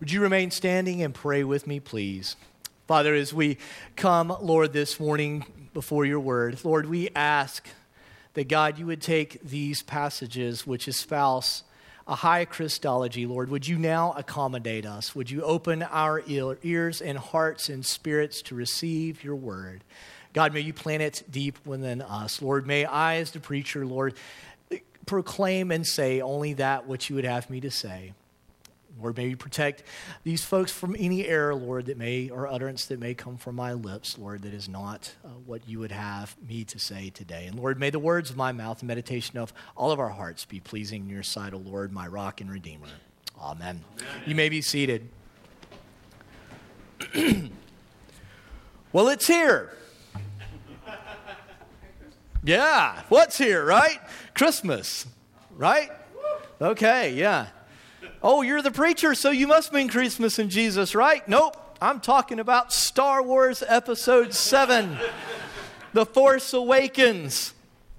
Would you remain standing and pray with me, please? Father, as we come, Lord, this morning before your word, Lord, we ask that God, you would take these passages which espouse a high Christology, Lord. Would you now accommodate us? Would you open our ears and hearts and spirits to receive your word? God, may you plant it deep within us. Lord, may I, as the preacher, Lord, proclaim and say only that which you would have me to say. Lord, may you protect these folks from any error, Lord, that may, or utterance that may come from my lips, Lord, that is not uh, what you would have me to say today. And Lord, may the words of my mouth and meditation of all of our hearts be pleasing in your sight, O Lord, my rock and redeemer. Amen. Amen. You may be seated. well, it's here. Yeah, what's here, right? Christmas, right? Okay, yeah. Oh, you're the preacher, so you must mean Christmas and Jesus, right? Nope. I'm talking about Star Wars Episode 7 The Force Awakens.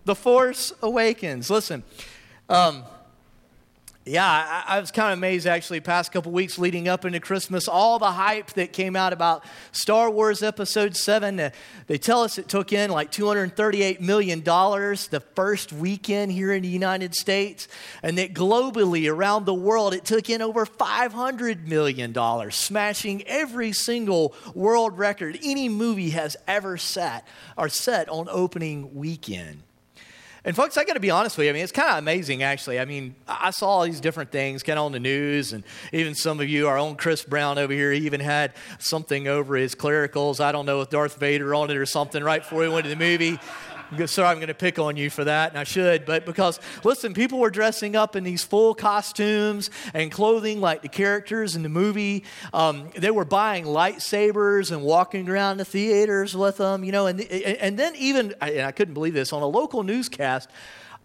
The Force Awakens. Listen, um, yeah, I, I, was kind of amazed actually, past couple weeks leading up into Christmas, all the hype that came out about Star Wars Episode 7. Uh, they tell us it took in like $238 million the first weekend here in the United States, and that globally around the world it took in over $500 million, smashing every single world record any movie has ever set or set on opening weekend. And folks, I got to be honest with you. I mean, it's kind of amazing, actually. I mean, I saw all these different things kind of on the news, and even some of you, our own Chris Brown over here, he even had something over his clericals. I don't know with Darth Vader on it or something right before he went to the movie. Sorry, I'm going to pick on you for that, and I should. But because, listen, people were dressing up in these full costumes and clothing like the characters in the movie. Um, they were buying lightsabers and walking around the theaters with them, you know. And, and then, even, and I couldn't believe this, on a local newscast,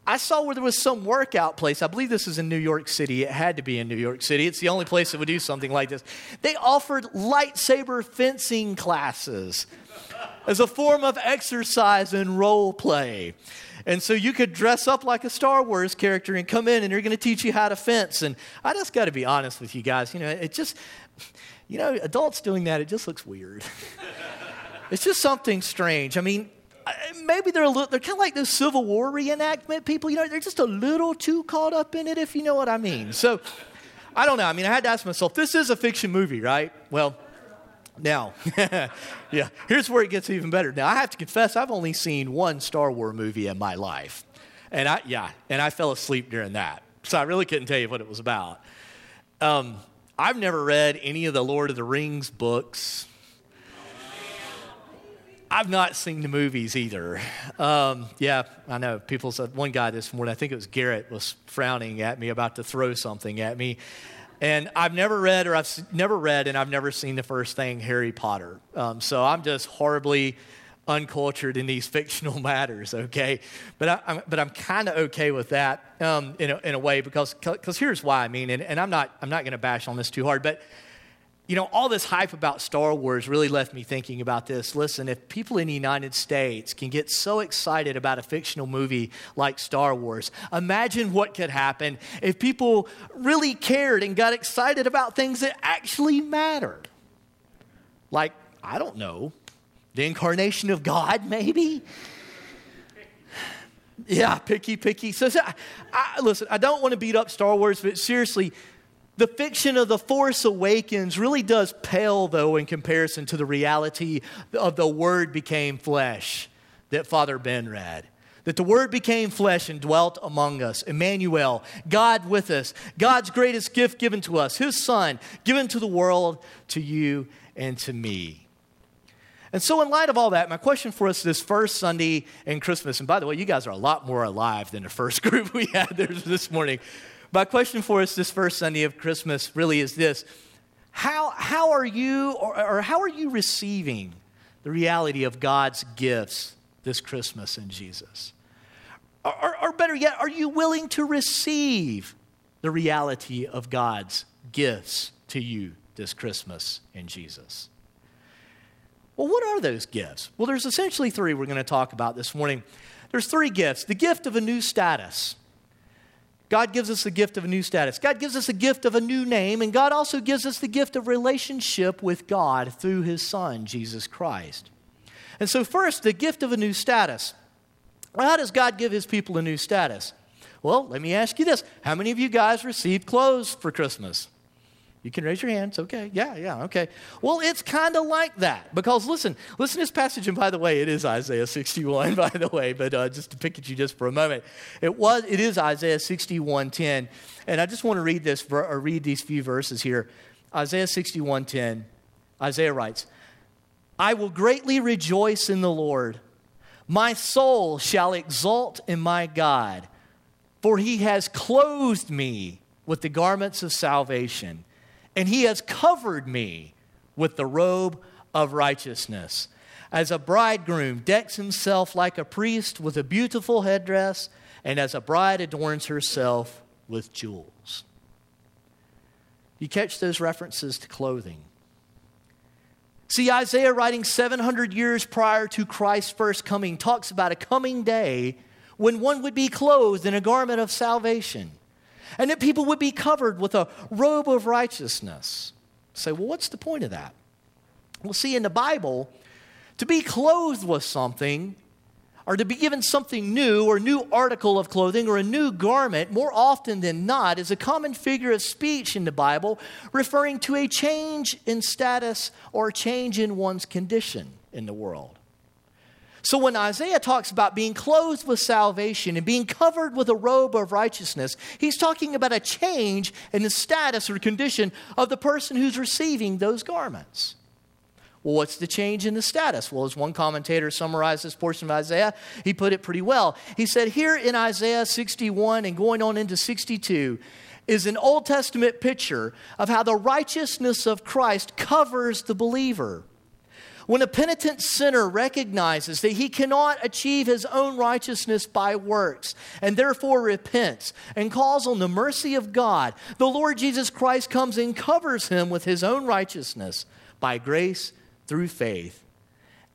I saw where there was some workout place. I believe this is in New York City. It had to be in New York City. It's the only place that would do something like this. They offered lightsaber fencing classes as a form of exercise and role play. And so you could dress up like a Star Wars character and come in and they're going to teach you how to fence. And I just got to be honest with you guys. You know, it just, you know, adults doing that, it just looks weird. it's just something strange. I mean, maybe they're a little, they're kind of like those Civil War reenactment people. You know, they're just a little too caught up in it, if you know what I mean. So I don't know. I mean, I had to ask myself, this is a fiction movie, right? Well, now, yeah, here's where it gets even better. Now, I have to confess, I've only seen one Star Wars movie in my life. And I, yeah, and I fell asleep during that. So I really couldn't tell you what it was about. Um, I've never read any of the Lord of the Rings books. I've not seen the movies either. Um, yeah, I know. People said, one guy this morning, I think it was Garrett, was frowning at me, about to throw something at me. And I've never read, or I've never read, and I've never seen the first thing Harry Potter. Um, so I'm just horribly uncultured in these fictional matters, okay? But, I, am but I'm kind of okay with that um, in, a, in a way because cause here's why. I mean, and, and I'm not, I'm not going to bash on this too hard, but you know, all this hype about Star Wars really left me thinking about this. Listen, if people in the United States can get so excited about a fictional movie like Star Wars, imagine what could happen if people really cared and got excited about things that actually mattered. Like, I don't know, the incarnation of God, maybe? Yeah, picky, picky. So, so I, I, listen, I don't want to beat up Star Wars, but seriously, the fiction of The Force Awakens really does pale, though, in comparison to the reality of the Word became flesh that Father Ben read. That the Word became flesh and dwelt among us. Emmanuel, God with us, God's greatest gift given to us, His Son, given to the world, to you, and to me. And so, in light of all that, my question for us this first Sunday in Christmas, and by the way, you guys are a lot more alive than the first group we had there this morning. My question for us this first Sunday of Christmas really is this How, how are you, or, or how are you receiving the reality of God's gifts this Christmas in Jesus? Or, or, or better yet, are you willing to receive the reality of God's gifts to you this Christmas in Jesus? Well, what are those gifts? Well, there's essentially three we're going to talk about this morning. There's three gifts the gift of a new status, God gives us the gift of a new status. God gives us a gift of a new name, and God also gives us the gift of relationship with God through His Son, Jesus Christ. And so, first, the gift of a new status. Well, how does God give His people a new status? Well, let me ask you this How many of you guys received clothes for Christmas? You can raise your hands. Okay. Yeah, yeah, okay. Well, it's kind of like that because listen, listen to this passage. And by the way, it is Isaiah 61, by the way, but uh, just to pick at you just for a moment. It was, it is Isaiah 61:10. And I just want to read this, or read these few verses here. Isaiah 61:10. Isaiah writes, I will greatly rejoice in the Lord. My soul shall exult in my God, for he has clothed me with the garments of salvation and he has covered me with the robe of righteousness. As a bridegroom decks himself like a priest with a beautiful headdress, and as a bride adorns herself with jewels. You catch those references to clothing. See, Isaiah, writing 700 years prior to Christ's first coming, talks about a coming day when one would be clothed in a garment of salvation and that people would be covered with a robe of righteousness. Say, well, what's the point of that? Well, see, in the Bible, to be clothed with something or to be given something new or a new article of clothing or a new garment, more often than not, is a common figure of speech in the Bible referring to a change in status or a change in one's condition in the world. So when Isaiah talks about being clothed with salvation and being covered with a robe of righteousness, he's talking about a change in the status or condition of the person who's receiving those garments. Well, what's the change in the status? Well, as one commentator summarized this portion of Isaiah, he put it pretty well. He said, Here in Isaiah 61 and going on into 62 is an Old Testament picture of how the righteousness of Christ covers the believer. When a penitent sinner recognizes that he cannot achieve his own righteousness by works and therefore repents and calls on the mercy of God, the Lord Jesus Christ comes and covers him with his own righteousness by grace through faith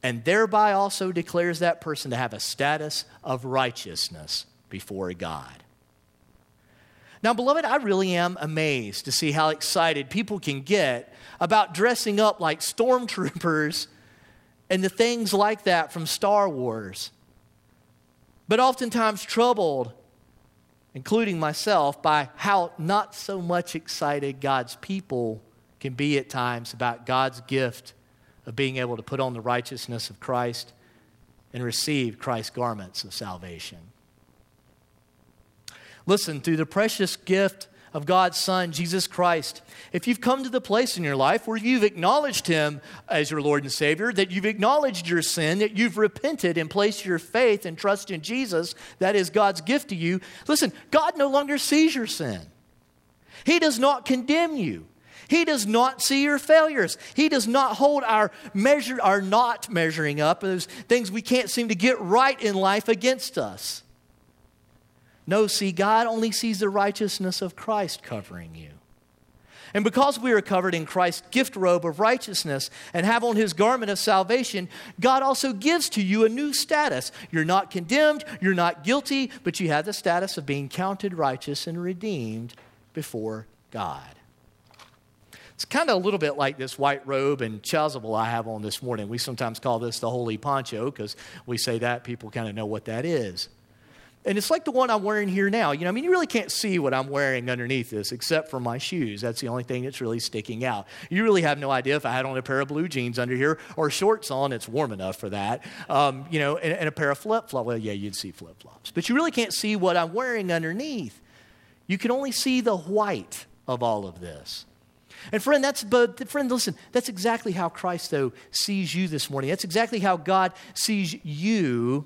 and thereby also declares that person to have a status of righteousness before God. Now, beloved, I really am amazed to see how excited people can get about dressing up like stormtroopers and the things like that from Star Wars. But oftentimes troubled, including myself, by how not so much excited God's people can be at times about God's gift of being able to put on the righteousness of Christ and receive Christ's garments of salvation. Listen, through the precious gift of God's Son, Jesus Christ, if you've come to the place in your life where you've acknowledged Him as your Lord and Savior, that you've acknowledged your sin, that you've repented and placed your faith and trust in Jesus, that is God's gift to you, listen, God no longer sees your sin. He does not condemn you. He does not see your failures. He does not hold our measure, our not measuring up, those things we can't seem to get right in life against us. No, see, God only sees the righteousness of Christ covering you. And because we are covered in Christ's gift robe of righteousness and have on his garment of salvation, God also gives to you a new status. You're not condemned, you're not guilty, but you have the status of being counted righteous and redeemed before God. It's kind of a little bit like this white robe and chasuble I have on this morning. We sometimes call this the holy poncho because we say that people kind of know what that is. And it's like the one I'm wearing here now. You know, I mean, you really can't see what I'm wearing underneath this except for my shoes. That's the only thing that's really sticking out. You really have no idea if I had on a pair of blue jeans under here or shorts on. It's warm enough for that. Um, you know, and, and a pair of flip flops. Well, yeah, you'd see flip flops. But you really can't see what I'm wearing underneath. You can only see the white of all of this. And friend, that's but friend, listen, that's exactly how Christ though sees you this morning. That's exactly how God sees you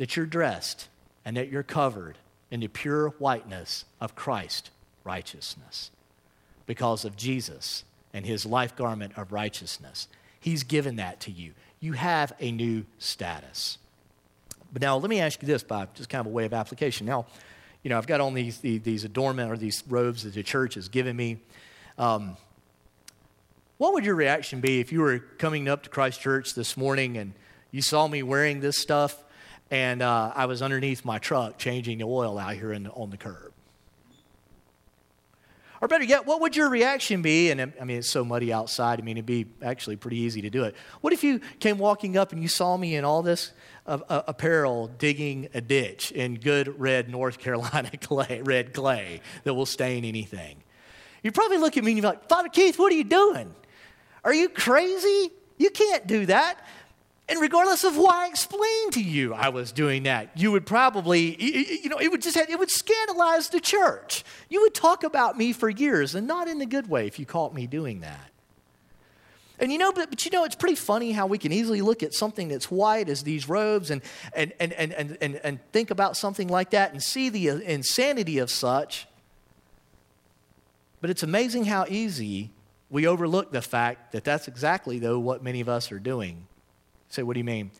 that you're dressed and that you're covered in the pure whiteness of Christ righteousness because of Jesus and his life garment of righteousness. He's given that to you. You have a new status. But now let me ask you this by just kind of a way of application. Now, you know, I've got on these, these adornment or these robes that the church has given me. Um, what would your reaction be if you were coming up to Christ Church this morning and you saw me wearing this stuff and uh, I was underneath my truck changing the oil out here the, on the curb. Or better yet, what would your reaction be? And I mean, it's so muddy outside. I mean, it'd be actually pretty easy to do it. What if you came walking up and you saw me in all this uh, uh, apparel digging a ditch in good red North Carolina clay, red clay that will stain anything? You'd probably look at me and you'd be like, Father Keith, what are you doing? Are you crazy? You can't do that. And regardless of why I explained to you I was doing that, you would probably, you know, it would just, have, it would scandalize the church. You would talk about me for years, and not in the good way if you caught me doing that. And you know, but, but you know, it's pretty funny how we can easily look at something that's white as these robes and, and, and, and, and, and, and think about something like that and see the uh, insanity of such. But it's amazing how easy we overlook the fact that that's exactly, though, what many of us are doing say, what do you mean?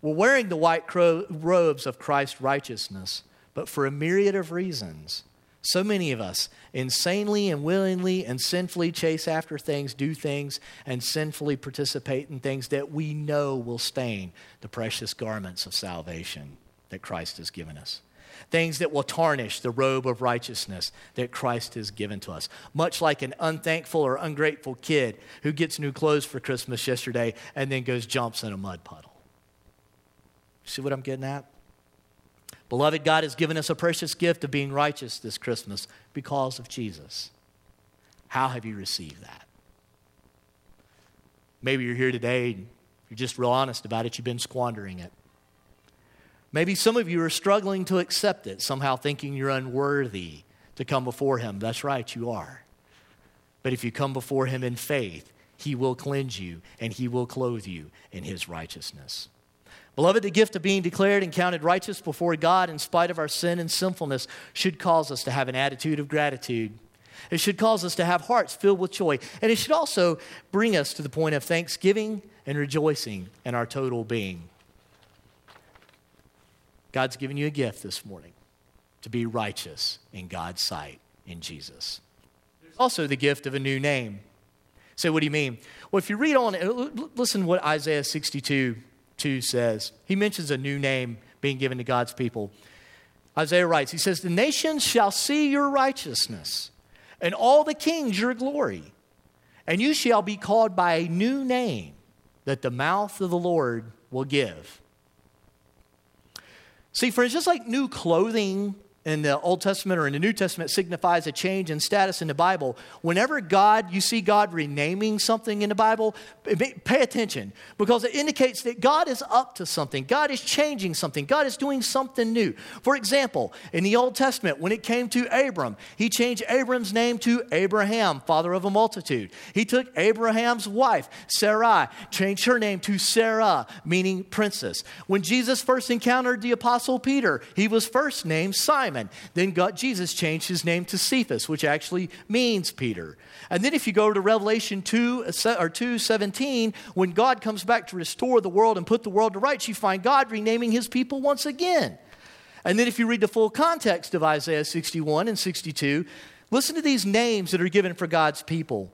Well, wearing the white robes of Christ's righteousness, but for a myriad of reasons. So many of us insanely and willingly and sinfully chase after things, do things, and sinfully participate in things that we know will stain the precious garments of salvation that Christ has given us things that will tarnish the robe of righteousness that Christ has given to us. Much like an unthankful or ungrateful kid who gets new clothes for Christmas yesterday and then goes jumps in a mud puddle. See what I'm getting at? Beloved, God has given us a precious gift of being righteous this Christmas because of Jesus. How have you received that? Maybe you're here today and you're just real honest about it, you've been squandering it. Maybe some of you are struggling to accept it, somehow thinking you're unworthy to come before Him. That's right, you are. But if you come before Him in faith, He will cleanse you and He will clothe you in His righteousness. Beloved, the gift of being declared and counted righteous before God in spite of our sin and sinfulness should cause us to have an attitude of gratitude. It should cause us to have hearts filled with joy. And it should also bring us to the point of thanksgiving and rejoicing in our total being. God's given you a gift this morning to be righteous in God's sight in Jesus. There's also the gift of a new name. So, what do you mean? Well, if you read on, uh, listen what Isaiah 62 2 says. He mentions a new name being given to God's people. Isaiah writes, He says, The nations shall see your righteousness, and all the kings your glory, and you shall be called by a new name that the mouth of the Lord will give. See, it's just like new clothing in the Old Testament or in the New Testament signifies a change in status in the Bible. Whenever God, you see God renaming something in the Bible, pay attention because it indicates that God is up to something. God is changing something. God is doing something new. For example, in the Old Testament, when it came to Abram, he changed Abram's name to Abraham, father of a multitude. He took Abraham's wife, Sarai, changed her name to Sarah, meaning princess. When Jesus first encountered the apostle Peter, he was first named Simon. Simon. Then God, Jesus changed his name to Cephas, which actually means Peter. And then if you go to Revelation 2 uh, or 2:17, when God comes back to restore the world and put the world to rights, you find God renaming his people once again. And then if you read the full context of Isaiah 61 and 62, listen to these names that are given for God's people.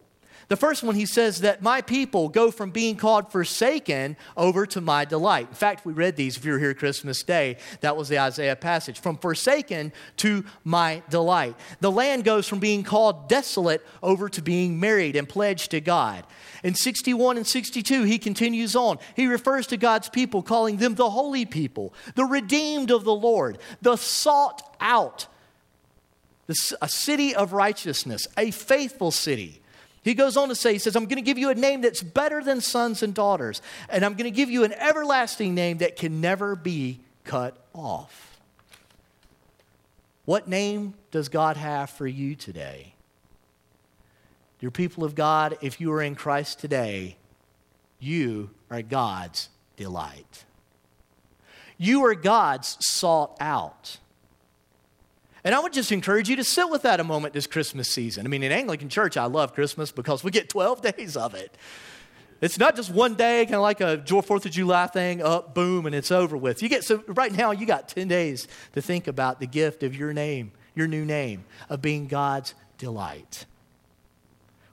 The first one, he says that my people go from being called forsaken over to my delight. In fact, we read these if you were here Christmas Day. That was the Isaiah passage. From forsaken to my delight. The land goes from being called desolate over to being married and pledged to God. In 61 and 62, he continues on. He refers to God's people, calling them the holy people, the redeemed of the Lord, the sought out, a city of righteousness, a faithful city. He goes on to say, He says, I'm going to give you a name that's better than sons and daughters, and I'm going to give you an everlasting name that can never be cut off. What name does God have for you today? Dear people of God, if you are in Christ today, you are God's delight. You are God's sought out. And I would just encourage you to sit with that a moment this Christmas season. I mean, in Anglican Church, I love Christmas because we get 12 days of it. It's not just one day, kind of like a 4th of July thing, up, boom, and it's over with. You get, so right now, you got 10 days to think about the gift of your name, your new name, of being God's delight.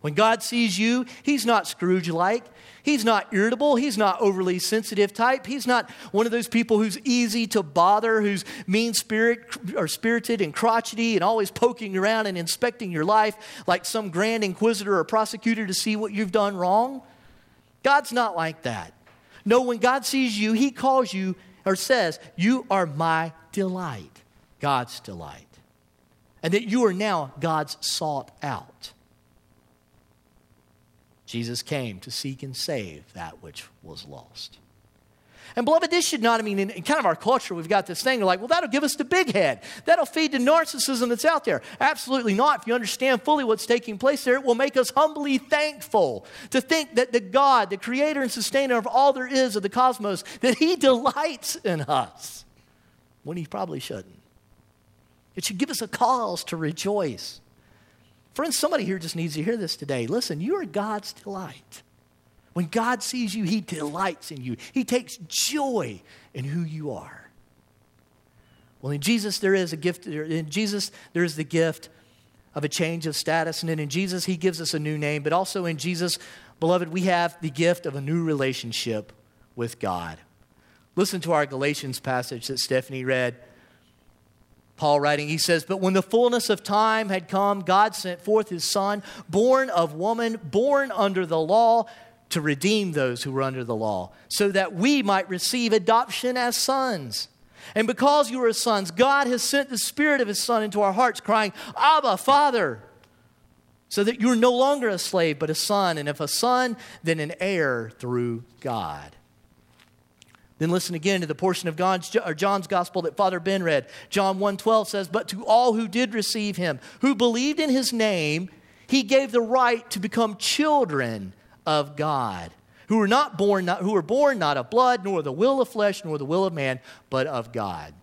When God sees you, He's not Scrooge like. He's not irritable. He's not overly sensitive type. He's not one of those people who's easy to bother, who's mean spirit or spirited and crotchety and always poking around and inspecting your life like some grand inquisitor or prosecutor to see what you've done wrong. God's not like that. No, when God sees you, He calls you or says, You are my delight, God's delight. And that you are now God's sought out. Jesus came to seek and save that which was lost. And beloved, this should not, I mean, in, in, kind of our culture, we've got this thing, like, well, that'll give us the big head. That'll feed the narcissism that's out there. Absolutely not. If you understand fully what's taking place there, it will make us humbly thankful to think that the God, the creator and sustainer of all there is of the cosmos, that he delights in us when he probably shouldn't. It should give us a cause to rejoice. Friends, somebody here just needs to hear this today. Listen, you are God's delight. When God sees you, He delights in you, He takes joy in who you are. Well, in Jesus, there is a gift. In Jesus, there is the gift of a change of status. And then in Jesus, He gives us a new name. But also in Jesus, beloved, we have the gift of a new relationship with God. Listen to our Galatians passage that Stephanie read. Paul writing, he says, But when the fullness of time had come, God sent forth his Son, born of woman, born under the law, to redeem those who were under the law, so that we might receive adoption as sons. And because you are sons, God has sent the Spirit of his Son into our hearts, crying, Abba, Father, so that you're no longer a slave, but a son. And if a son, then an heir through God. Then listen again to the portion of God's, John's gospel that Father Ben read. John 1:12 says, "But to all who did receive him, who believed in his name, he gave the right to become children of God, who were not born not, who were born not of blood, nor the will of flesh, nor the will of man, but of God."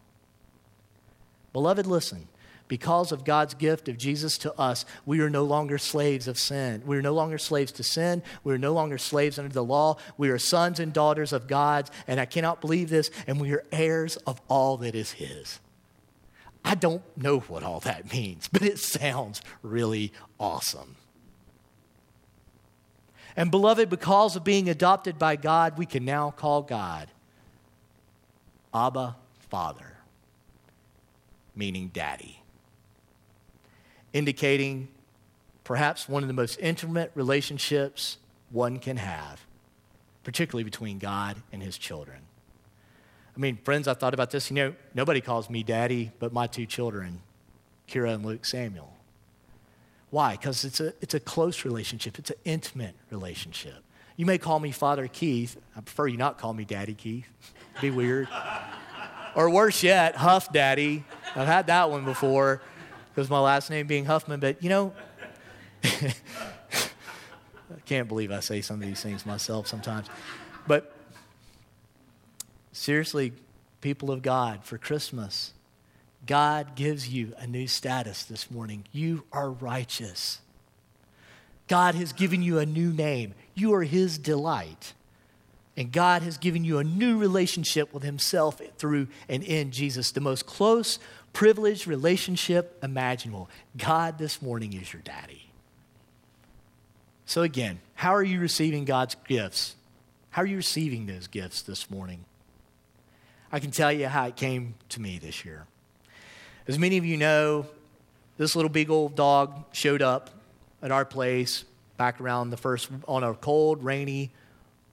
Beloved, listen because of God's gift of Jesus to us, we are no longer slaves of sin. We are no longer slaves to sin. We are no longer slaves under the law. We are sons and daughters of God, and I cannot believe this, and we are heirs of all that is His. I don't know what all that means, but it sounds really awesome. And beloved, because of being adopted by God, we can now call God Abba Father, meaning daddy indicating perhaps one of the most intimate relationships one can have, particularly between God and his children. I mean, friends, I thought about this. You know, nobody calls me daddy but my two children, Kira and Luke Samuel. Why? Because it's a, it's a close relationship, it's an intimate relationship. You may call me Father Keith. I prefer you not call me Daddy Keith. It'd Be weird. or worse yet, Huff Daddy. I've had that one before because my last name being Huffman, but you know, I can't believe I say some of these things myself sometimes. But seriously, people of God, for Christmas, God gives you a new status this morning. You are righteous. God has given you a new name. You are His delight. And God has given you a new relationship with Himself through and in Jesus, the most close, privileged relationship imaginable. God this morning is your daddy. So, again, how are you receiving God's gifts? How are you receiving those gifts this morning? I can tell you how it came to me this year. As many of you know, this little big old dog showed up at our place back around the first, on a cold, rainy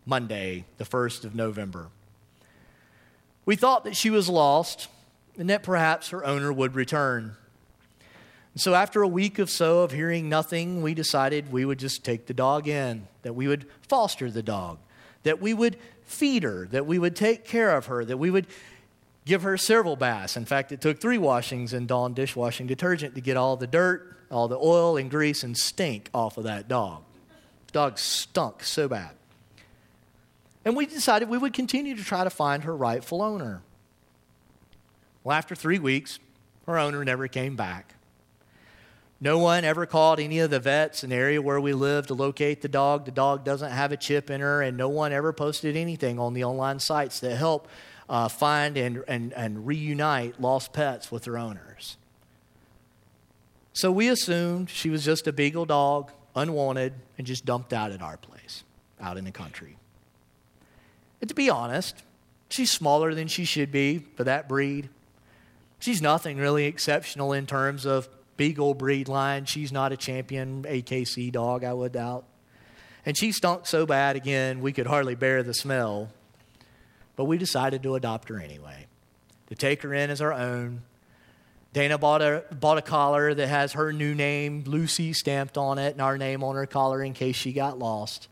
Monday, the 1st of November. We thought that she was lost and that perhaps her owner would return. So, after a week or so of hearing nothing, we decided we would just take the dog in, that we would foster the dog, that we would feed her, that we would take care of her, that we would give her several baths. In fact, it took three washings in Dawn dishwashing detergent to get all the dirt, all the oil and grease and stink off of that dog. The dog stunk so bad. And we decided we would continue to try to find her rightful owner. Well, after three weeks, her owner never came back. No one ever called any of the vets in the area where we live to locate the dog. The dog doesn't have a chip in her, and no one ever posted anything on the online sites that help uh, find and, and, and reunite lost pets with their owners. So we assumed she was just a beagle dog unwanted, and just dumped out at our place, out in the country. And to be honest, she's smaller than she should be for that breed. She's nothing really exceptional in terms of Beagle breed line. She's not a champion AKC dog, I would doubt. And she stunk so bad, again, we could hardly bear the smell. But we decided to adopt her anyway, to take her in as our own. Dana bought a, bought a collar that has her new name, Lucy, stamped on it, and our name on her collar in case she got lost.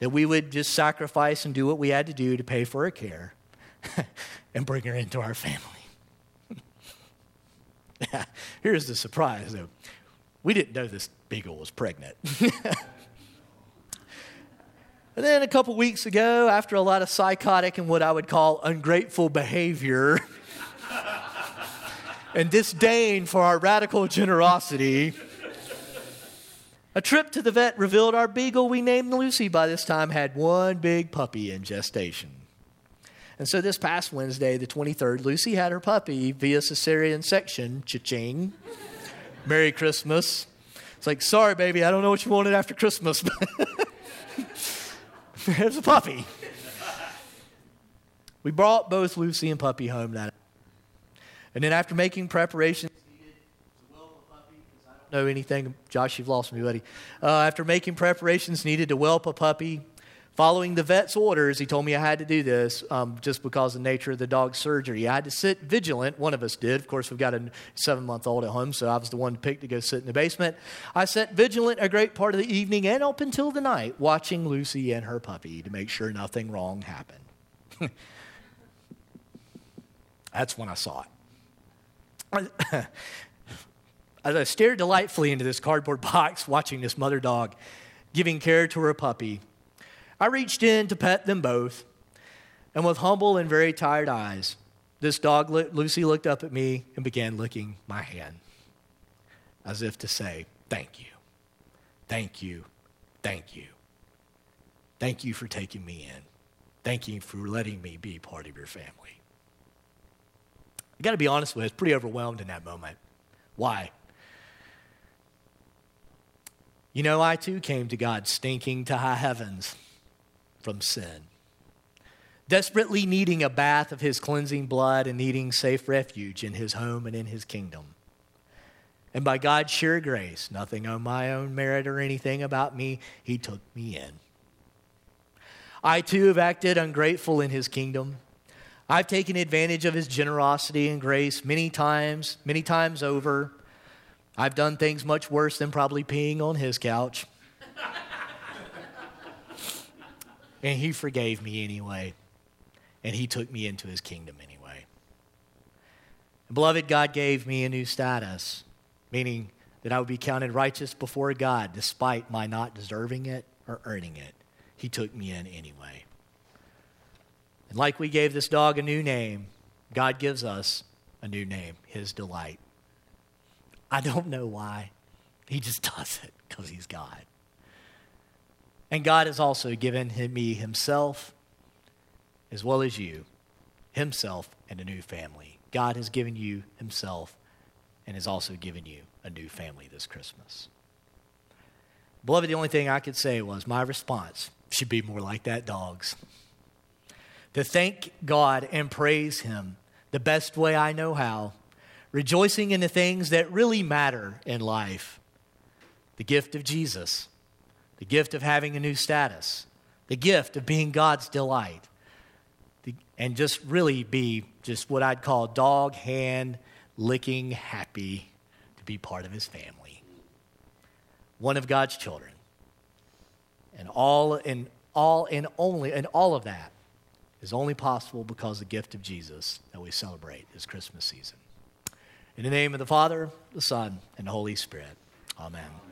That we would just sacrifice and do what we had to do to pay for her care and bring her into our family. Here's the surprise, though. We didn't know this beagle was pregnant. And then a couple weeks ago, after a lot of psychotic and what I would call ungrateful behavior and disdain for our radical generosity, a trip to the vet revealed our beagle we named Lucy by this time had one big puppy in gestation. And so this past Wednesday, the 23rd, Lucy had her puppy via cesarean section. Cha-ching. Merry Christmas. It's like, sorry, baby, I don't know what you wanted after Christmas. There's a puppy. We brought both Lucy and Puppy home that And then after making preparations needed to whelp a puppy, because I don't know anything. Josh, you've lost me, buddy. Uh, after making preparations needed to whelp a puppy, following the vet's orders, he told me I had to do this um, just because of the nature of the dog's surgery. I had to sit vigilant. One of us did. Of course, we've got a seven month old at home, so I was the one picked to go sit in the basement. I sat vigilant a great part of the evening and up until the night, watching Lucy and her puppy to make sure nothing wrong happened. That's when I saw it. As I stared delightfully into this cardboard box, watching this mother dog giving care to her puppy, I reached in to pet them both, and with humble and very tired eyes, this dog, Lucy, looked up at me and began licking my hand, as if to say, Thank you, thank you, thank you. Thank you for taking me in. Thank you for letting me be part of your family. I got to be honest with you, I was pretty overwhelmed in that moment. Why? You know, I too came to God stinking to high heavens from sin, desperately needing a bath of His cleansing blood and needing safe refuge in His home and in His kingdom. And by God's sheer grace, nothing on my own merit or anything about me, He took me in. I too have acted ungrateful in His kingdom. I've taken advantage of His generosity and grace many times, many times over. I've done things much worse than probably peeing on his couch. And he forgave me anyway. And he took me into his kingdom anyway. Beloved, God gave me a new status, meaning that I would be counted righteous before God despite my not deserving it or earning it. He took me in anyway. And like we gave this dog a new name, God gives us a new name, His delight. I don't know why. He just does it because he's God. And God has also given me himself as well as you, himself and a new family. God has given you himself and has also given you a new family this Christmas. Beloved, the only thing I could say was my response should be more like that dog's. To thank God and praise him the best way I know how rejoicing in the things that really matter in life the gift of Jesus, the gift of having a new status, the gift of being God's delight, the, and just really be just what I'd call dog hand licking happy to be part of his family. One of God's children. And all and all and only and all of that is only possible because the gift of Jesus that we celebrate this Christmas season. In the name of the Father, the Son, and the Holy Spirit. Amen.